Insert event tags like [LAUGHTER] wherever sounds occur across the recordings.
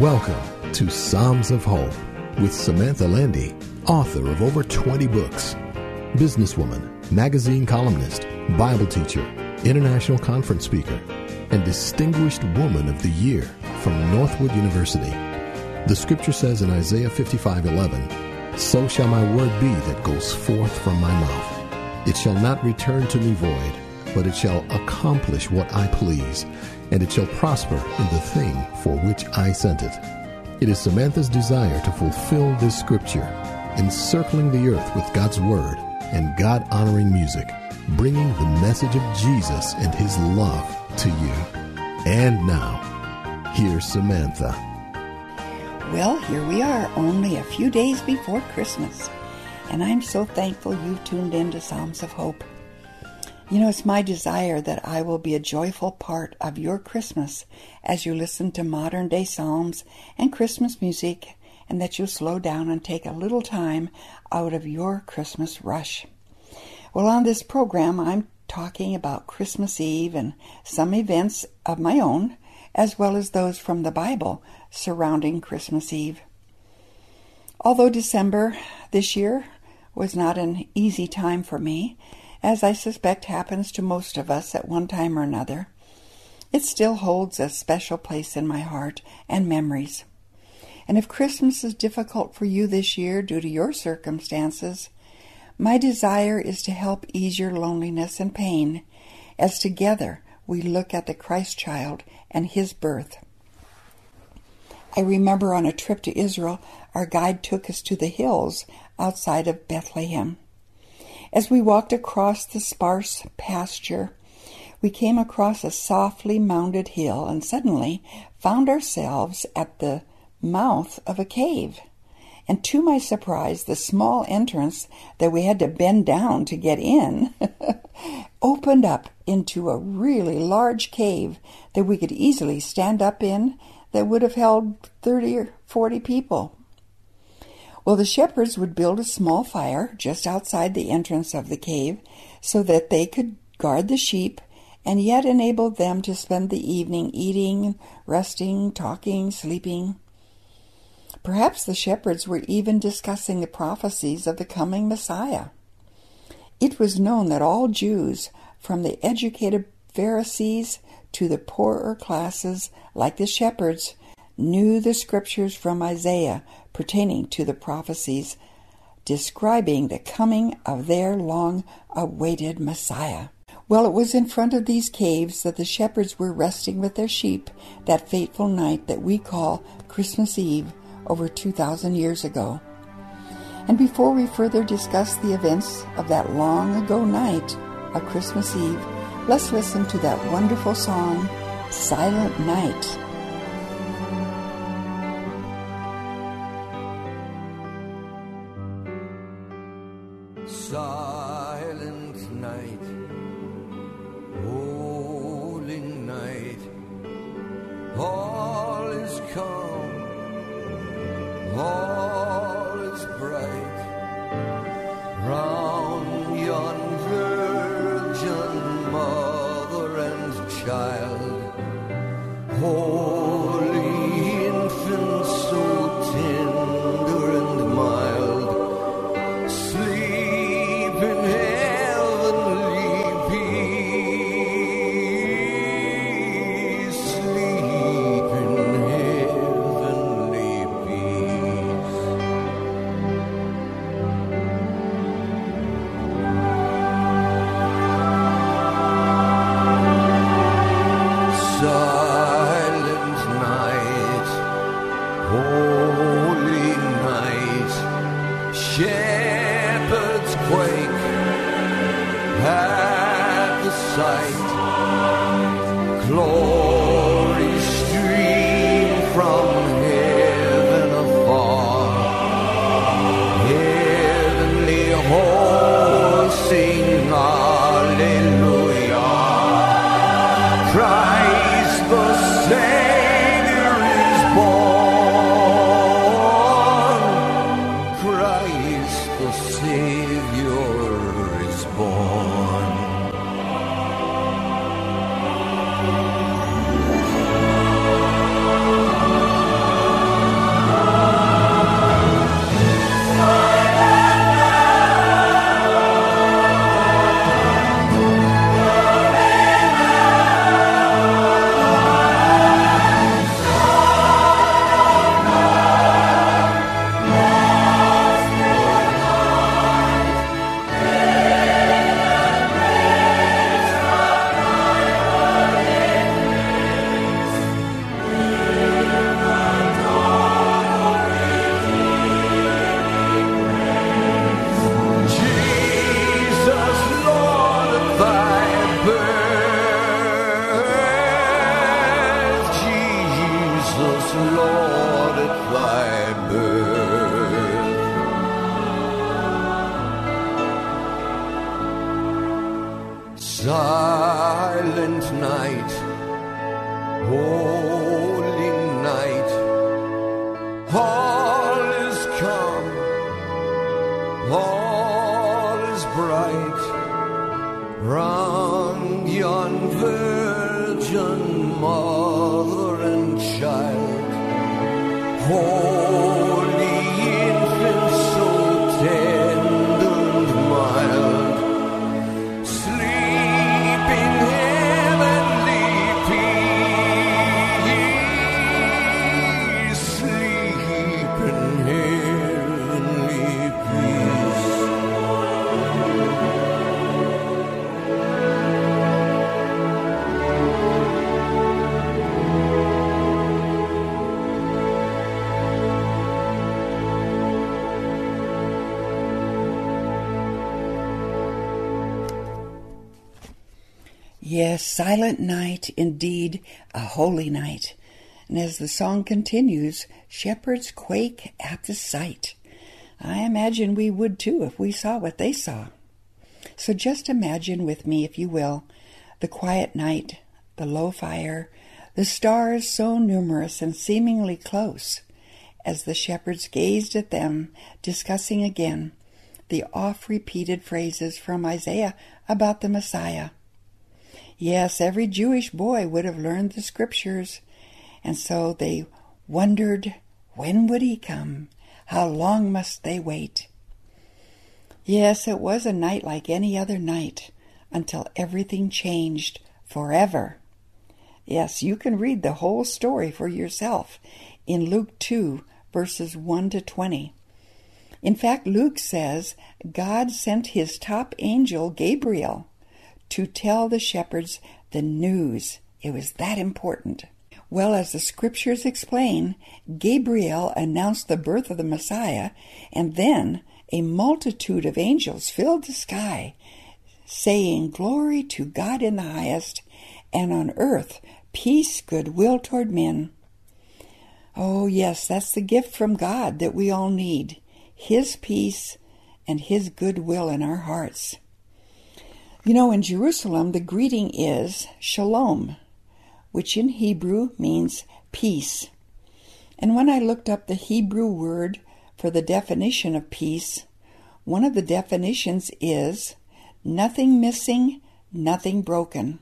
Welcome to Psalms of Hope with Samantha Landy, author of over 20 books, businesswoman, magazine columnist, Bible teacher, international conference speaker, and Distinguished Woman of the Year from Northwood University. The scripture says in Isaiah 55:11, "So shall my word be that goes forth from my mouth. It shall not return to me void, but it shall accomplish what I please, and it shall prosper in the thing for which I sent it." It is Samantha's desire to fulfill this scripture, encircling the earth with God's word and God-honoring music, bringing the message of Jesus and his love to you. And now, here's Samantha. Well, here we are, only a few days before Christmas. And I'm so thankful you've tuned in to Psalms of Hope. You know, it's my desire that I will be a joyful part of your Christmas as you listen to modern day psalms and Christmas music, and that you'll slow down and take a little time out of your Christmas rush. Well, on this program, I'm talking about Christmas Eve and some events of my own, as well as those from the Bible surrounding Christmas Eve. Although December this year was not an easy time for me, as I suspect happens to most of us at one time or another, it still holds a special place in my heart and memories. And if Christmas is difficult for you this year due to your circumstances, my desire is to help ease your loneliness and pain as together we look at the Christ child and his birth. I remember on a trip to Israel, our guide took us to the hills outside of Bethlehem. As we walked across the sparse pasture, we came across a softly mounded hill and suddenly found ourselves at the mouth of a cave. And to my surprise, the small entrance that we had to bend down to get in [LAUGHS] opened up into a really large cave that we could easily stand up in that would have held 30 or 40 people. Well, the shepherds would build a small fire just outside the entrance of the cave so that they could guard the sheep and yet enable them to spend the evening eating, resting, talking, sleeping. Perhaps the shepherds were even discussing the prophecies of the coming Messiah. It was known that all Jews, from the educated Pharisees to the poorer classes like the shepherds, knew the scriptures from Isaiah pertaining to the prophecies describing the coming of their long awaited Messiah. Well, it was in front of these caves that the shepherds were resting with their sheep that fateful night that we call Christmas Eve over 2,000 years ago. And before we further discuss the events of that long ago night of Christmas Eve, let's listen to that wonderful song, Silent Night. Silent night, holy Yes, silent night, indeed, a holy night. And as the song continues, shepherds quake at the sight. I imagine we would too if we saw what they saw. So just imagine with me, if you will, the quiet night, the low fire, the stars so numerous and seemingly close, as the shepherds gazed at them, discussing again the oft repeated phrases from Isaiah about the Messiah. Yes, every Jewish boy would have learned the scriptures, and so they wondered when would he come? How long must they wait? Yes, it was a night like any other night until everything changed forever. Yes, you can read the whole story for yourself in Luke 2, verses 1 to 20. In fact, Luke says God sent his top angel, Gabriel, to tell the shepherds the news. It was that important. Well, as the scriptures explain, Gabriel announced the birth of the Messiah, and then a multitude of angels filled the sky, saying, Glory to God in the highest, and on earth peace, goodwill toward men. Oh, yes, that's the gift from God that we all need His peace and His goodwill in our hearts. You know, in Jerusalem, the greeting is shalom, which in Hebrew means peace. And when I looked up the Hebrew word for the definition of peace, one of the definitions is nothing missing, nothing broken.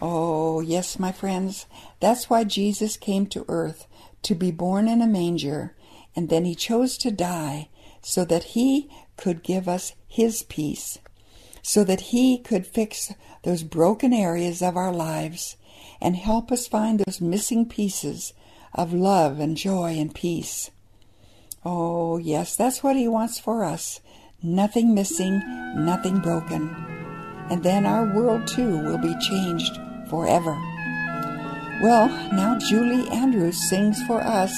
Oh, yes, my friends, that's why Jesus came to earth to be born in a manger, and then he chose to die so that he could give us his peace, so that he could fix those broken areas of our lives and help us find those missing pieces of love and joy and peace. Oh, yes, that's what he wants for us. Nothing missing, nothing broken. And then our world too will be changed forever. Well, now Julie Andrews sings for us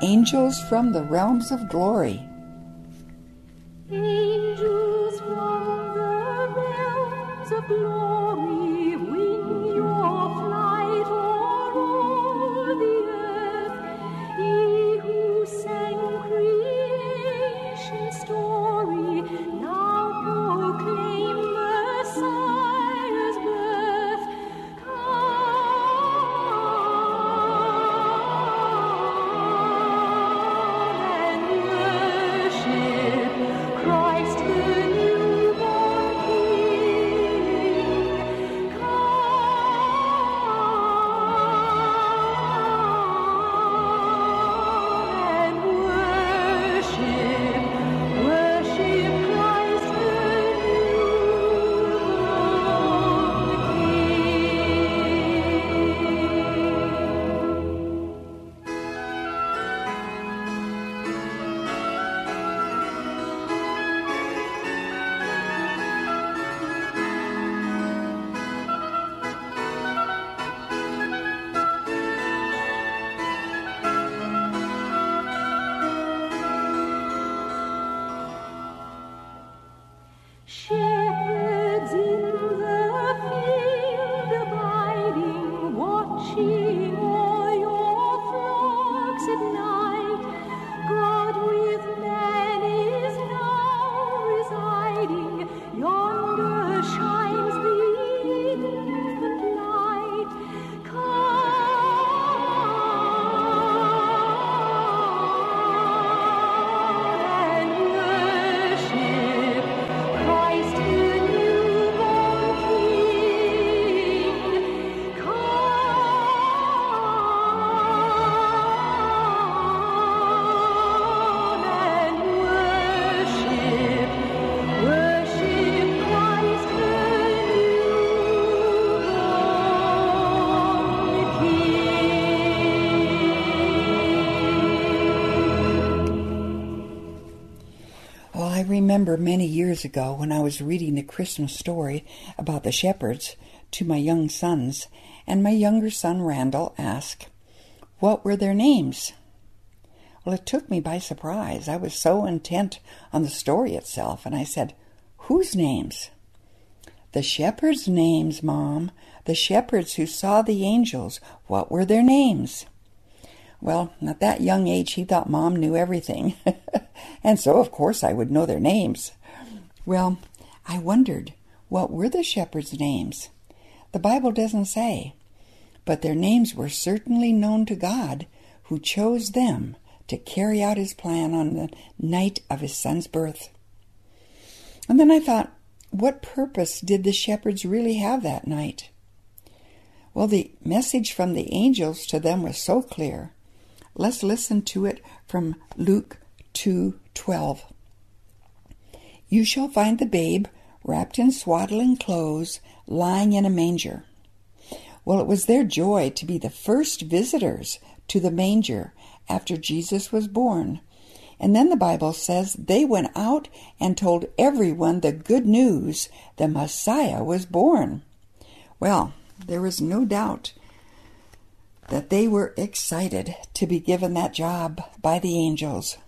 Angels from the Realms of Glory. Angels from glory remember many years ago when I was reading the Christmas story about the shepherds to my young sons, and my younger son Randall asked, What were their names? Well, it took me by surprise. I was so intent on the story itself, and I said, Whose names? The shepherds' names, Mom. The shepherds who saw the angels. What were their names? Well, at that young age, he thought Mom knew everything. [LAUGHS] and so, of course, I would know their names. Well, I wondered, what were the shepherds' names? The Bible doesn't say. But their names were certainly known to God, who chose them to carry out his plan on the night of his son's birth. And then I thought, what purpose did the shepherds really have that night? Well, the message from the angels to them was so clear. Let's listen to it from Luke 2:12. You shall find the babe wrapped in swaddling clothes, lying in a manger. Well, it was their joy to be the first visitors to the manger after Jesus was born. And then the Bible says they went out and told everyone the good news the Messiah was born. Well, there is no doubt that they were excited to be given that job by the angels.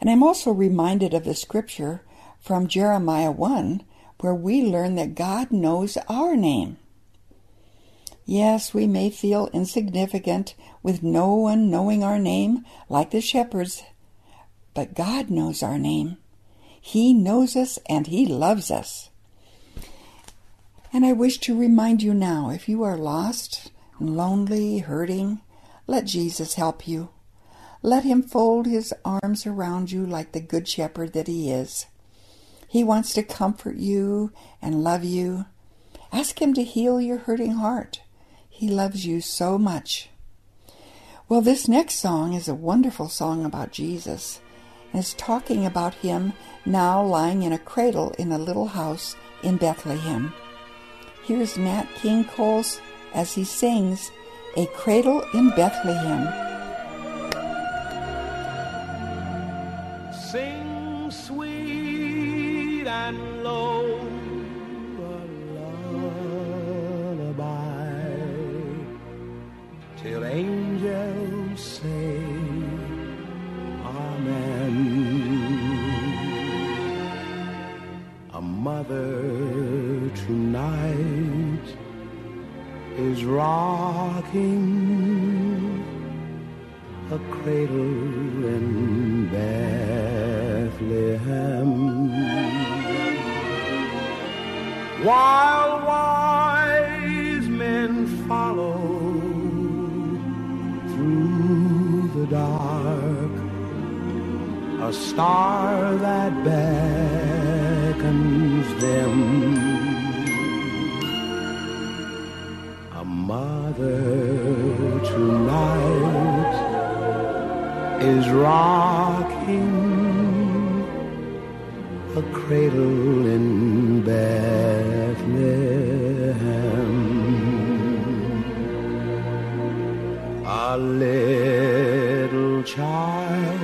And I'm also reminded of the scripture from Jeremiah 1 where we learn that God knows our name. Yes, we may feel insignificant with no one knowing our name like the shepherds, but God knows our name. He knows us and He loves us. And I wish to remind you now if you are lost, lonely, hurting, let Jesus help you. Let Him fold His arms around you like the Good Shepherd that He is. He wants to comfort you and love you. Ask Him to heal your hurting heart. He loves you so much. Well, this next song is a wonderful song about Jesus. And it's talking about him now lying in a cradle in a little house in Bethlehem. Here's Nat King Cole as he sings A Cradle in Bethlehem. Sing sweet and low rocking a cradle in Bethlehem. While wise men follow through the dark, a star that beckons them. Is rocking a cradle in Bethlehem. A little child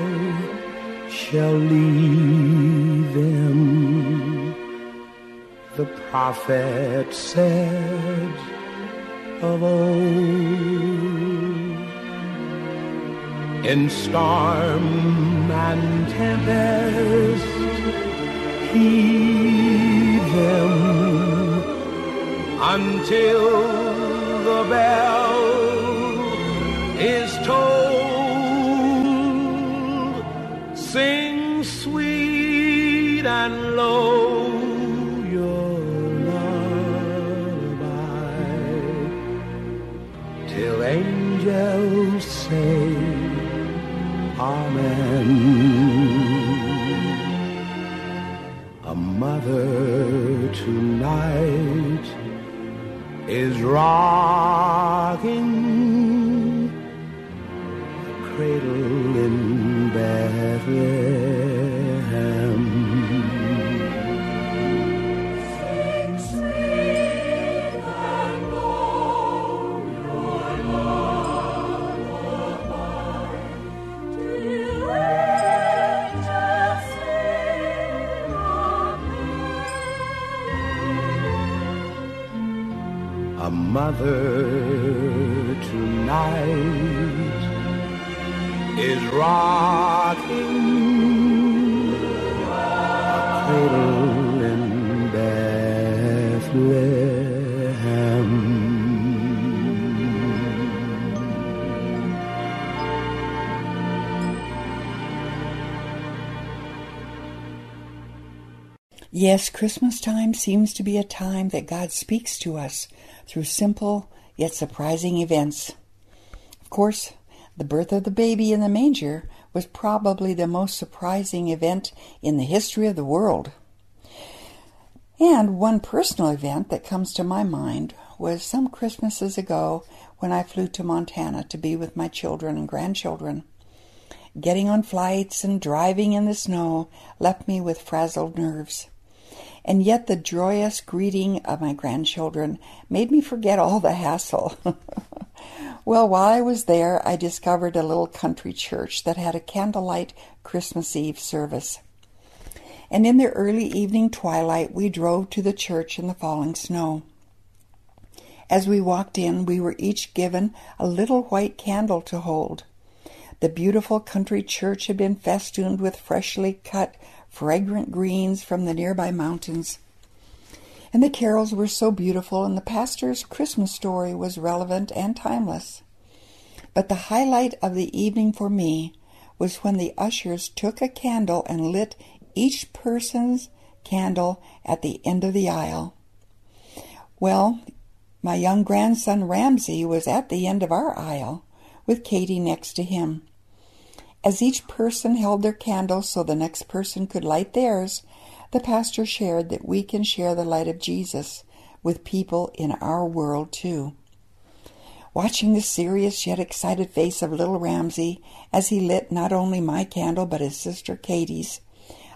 shall lead them. The prophet said of old. In storm and tempest, heed them until the bell is tolled. Sing sweet and low till angels say Amen. A mother tonight is rocking Yes, Christmas time seems to be a time that God speaks to us through simple yet surprising events. Of course, the birth of the baby in the manger was probably the most surprising event in the history of the world. And one personal event that comes to my mind was some Christmases ago when I flew to Montana to be with my children and grandchildren. Getting on flights and driving in the snow left me with frazzled nerves. And yet the joyous greeting of my grandchildren made me forget all the hassle. [LAUGHS] well, while I was there, I discovered a little country church that had a candlelight Christmas Eve service. And in the early evening twilight, we drove to the church in the falling snow. As we walked in, we were each given a little white candle to hold. The beautiful country church had been festooned with freshly cut, fragrant greens from the nearby mountains. And the carols were so beautiful, and the pastor's Christmas story was relevant and timeless. But the highlight of the evening for me was when the ushers took a candle and lit each person's candle at the end of the aisle. Well, my young grandson Ramsey was at the end of our aisle, with Katie next to him. As each person held their candle so the next person could light theirs, the pastor shared that we can share the light of Jesus with people in our world too. Watching the serious yet excited face of little Ramsey as he lit not only my candle but his sister Katie's,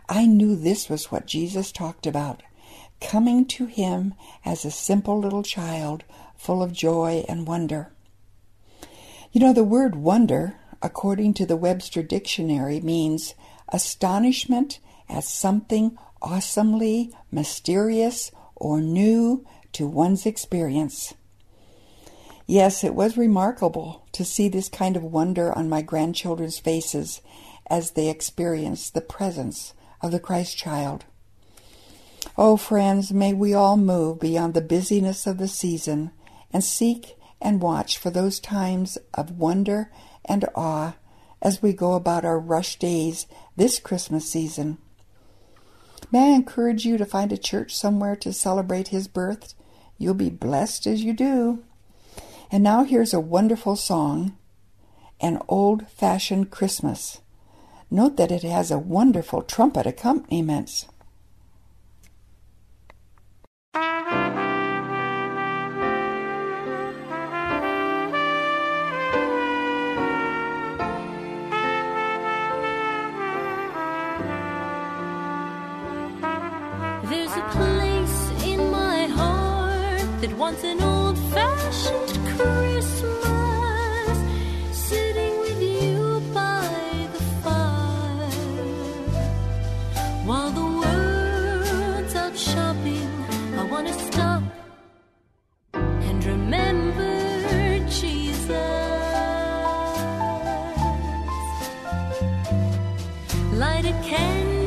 I knew this was what Jesus talked about coming to him as a simple little child full of joy and wonder. You know, the word wonder, according to the Webster Dictionary, means astonishment at something awesomely mysterious or new to one's experience. Yes, it was remarkable to see this kind of wonder on my grandchildren's faces as they experienced the presence of the Christ child. Oh, friends, may we all move beyond the busyness of the season and seek and watch for those times of wonder and awe as we go about our rush days this Christmas season. May I encourage you to find a church somewhere to celebrate his birth? You'll be blessed as you do. And now here's a wonderful song, An Old Fashioned Christmas. Note that it has a wonderful trumpet accompaniment. Light a candle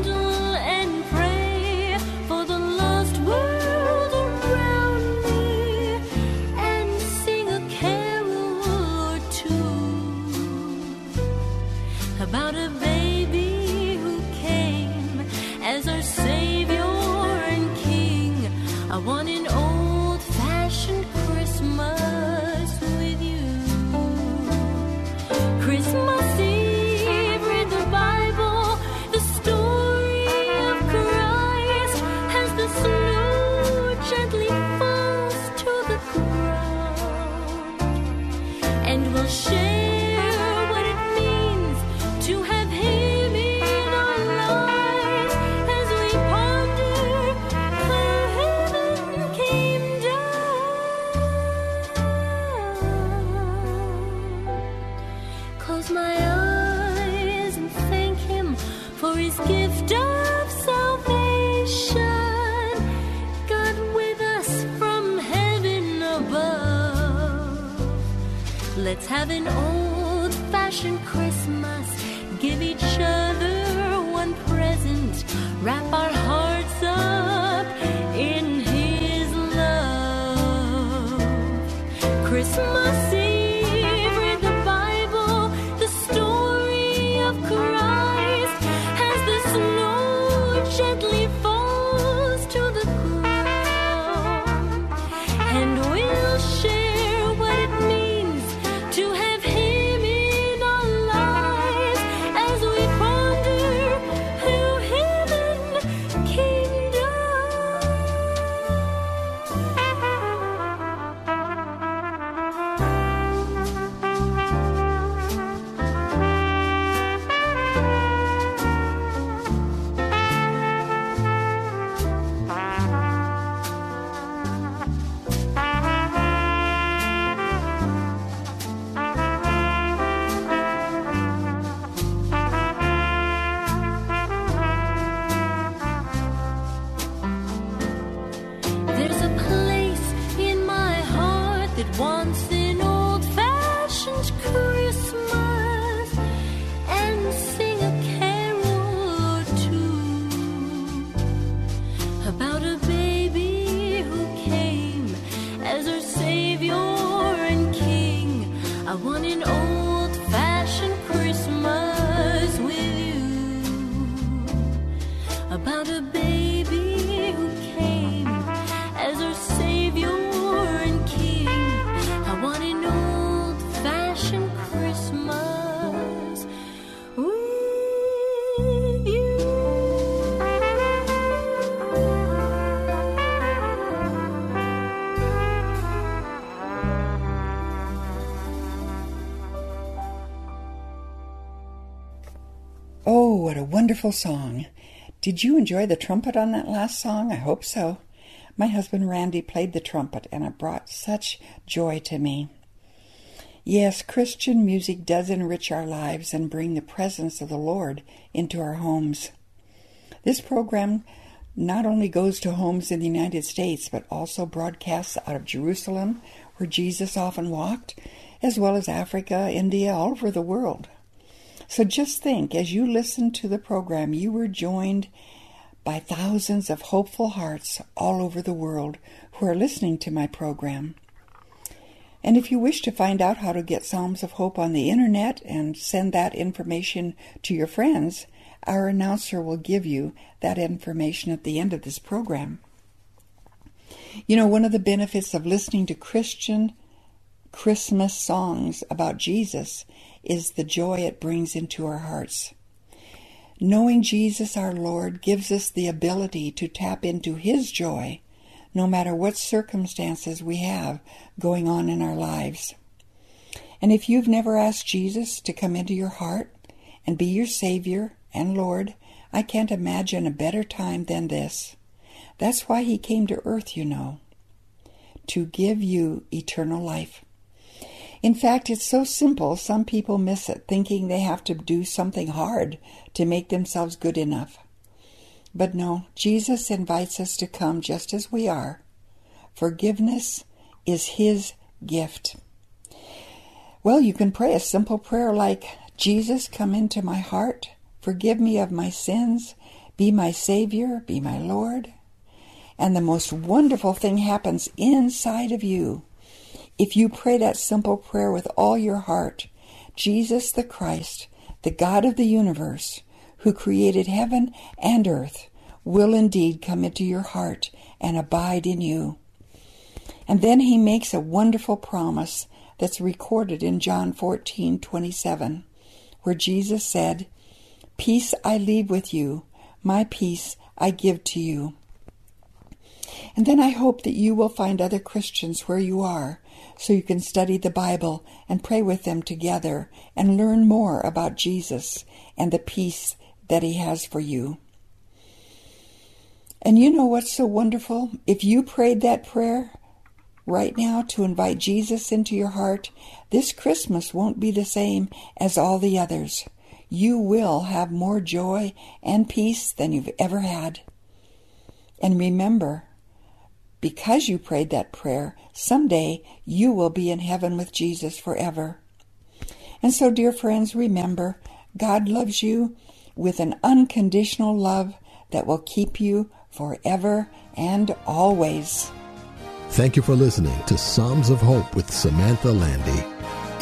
Close my eyes and thank Him for His gift of salvation. God with us from heaven above. Let's have an old fashioned Christmas. Give each other one present. Wrap our hearts up in about a baby who came as our Savior and King. I want an old fashioned Christmas with you. Oh, what a wonderful song. Did you enjoy the trumpet on that last song? I hope so. My husband Randy played the trumpet, and it brought such joy to me. Yes, Christian music does enrich our lives and bring the presence of the Lord into our homes. This program not only goes to homes in the United States, but also broadcasts out of Jerusalem, where Jesus often walked, as well as Africa, India, all over the world. So just think, as you listen to the program, you were joined by thousands of hopeful hearts all over the world who are listening to my program. And if you wish to find out how to get Psalms of Hope on the internet and send that information to your friends, our announcer will give you that information at the end of this program. You know, one of the benefits of listening to Christian Christmas songs about Jesus is the joy it brings into our hearts. Knowing Jesus our Lord gives us the ability to tap into His joy no matter what circumstances we have going on in our lives. And if you've never asked Jesus to come into your heart and be your Savior and Lord, I can't imagine a better time than this. That's why He came to earth, you know, to give you eternal life. In fact, it's so simple, some people miss it, thinking they have to do something hard to make themselves good enough. But no, Jesus invites us to come just as we are. Forgiveness is His gift. Well, you can pray a simple prayer like, Jesus, come into my heart, forgive me of my sins, be my Savior, be my Lord. And the most wonderful thing happens inside of you. If you pray that simple prayer with all your heart, Jesus the Christ, the God of the universe, who created heaven and earth, will indeed come into your heart and abide in you. And then he makes a wonderful promise that's recorded in John 14:27, where Jesus said, "Peace I leave with you, my peace I give to you." And then I hope that you will find other Christians where you are so you can study the Bible and pray with them together and learn more about Jesus and the peace that He has for you. And you know what's so wonderful? If you prayed that prayer right now to invite Jesus into your heart, this Christmas won't be the same as all the others. You will have more joy and peace than you've ever had. And remember, because you prayed that prayer, someday you will be in heaven with Jesus forever. And so, dear friends, remember, God loves you with an unconditional love that will keep you forever and always. Thank you for listening to Psalms of Hope with Samantha Landy.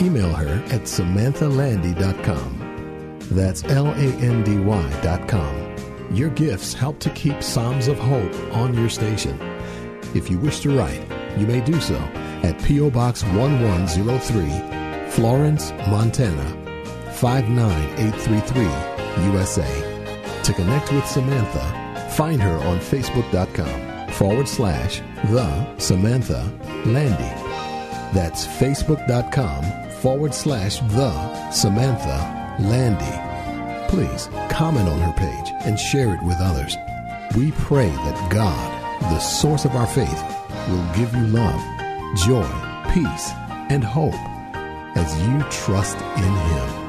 Email her at samanthalandy.com. That's L A N D Y.com. Your gifts help to keep Psalms of Hope on your station. If you wish to write, you may do so at P.O. Box 1103, Florence, Montana 59833, USA. To connect with Samantha, find her on Facebook.com forward slash The Samantha Landy. That's Facebook.com forward slash The Samantha Landy. Please comment on her page and share it with others. We pray that God the source of our faith, will give you love, joy, peace, and hope as you trust in Him.